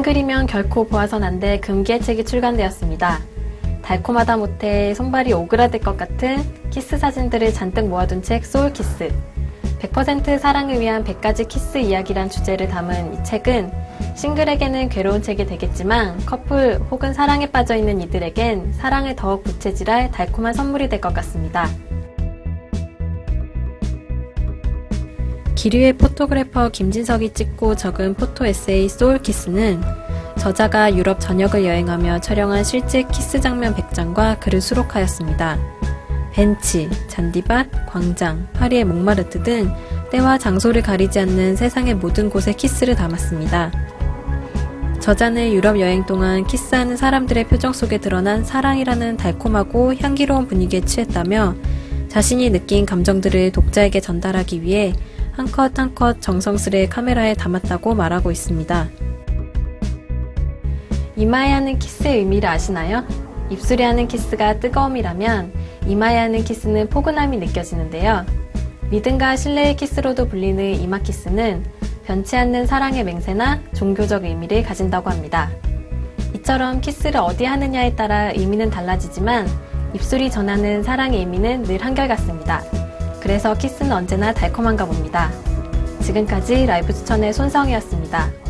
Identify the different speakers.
Speaker 1: 싱글이면 결코 보아선 안 될 금기의 책이 출간되었습니다. 달콤하다 못해 손발이 오그라들 것 같은 키스 사진들을 잔뜩 모아둔 책 소울키스. 100% 사랑을 위한 100가지 키스 이야기란 주제를 담은 이 책은 싱글에게는 괴로운 책이 되겠지만 커플 혹은 사랑에 빠져 있는 이들에겐 사랑을 더욱 부채질할 달콤한 선물이 될 것 같습니다. 길 위의 photographer 김진석이 찍고 적은 photo essay Soul Kiss는 저자가 유럽 전역을 여행하며 촬영한 실제 키스 장면 100장과 글을 수록하였습니다. 벤치, 잔디밭, 광장, 파리의 몽마르트 등 때와 장소를 가리지 않는 세상의 모든 곳에 키스를 담았습니다. 저자는 유럽 여행 동안 키스하는 사람들의 표정 속에 드러난 사랑이라는 달콤하고 향기로운 분위기에 취했다며 자신이 느낀 감정들을 독자에게 전달하기 위해 한 컷 한 컷 정성스레 카메라에 담았다고 말하고 있습니다. 이마에 하는 키스의 의미를 아시나요? 입술에 하는 키스가 뜨거움이라면 이마에 하는 키스는 포근함이 느껴지는데요. 믿음과 신뢰의 키스로도 불리는 이마 키스는 변치 않는 사랑의 맹세나 종교적 의미를 가진다고 합니다. 이처럼 키스를 어디 하느냐에 따라 의미는 달라지지만 입술이 전하는 사랑의 의미는 늘 한결같습니다. 그래서 키스는 언제나 달콤한가 봅니다. 지금까지 라이브 추천의 손성이었습니다.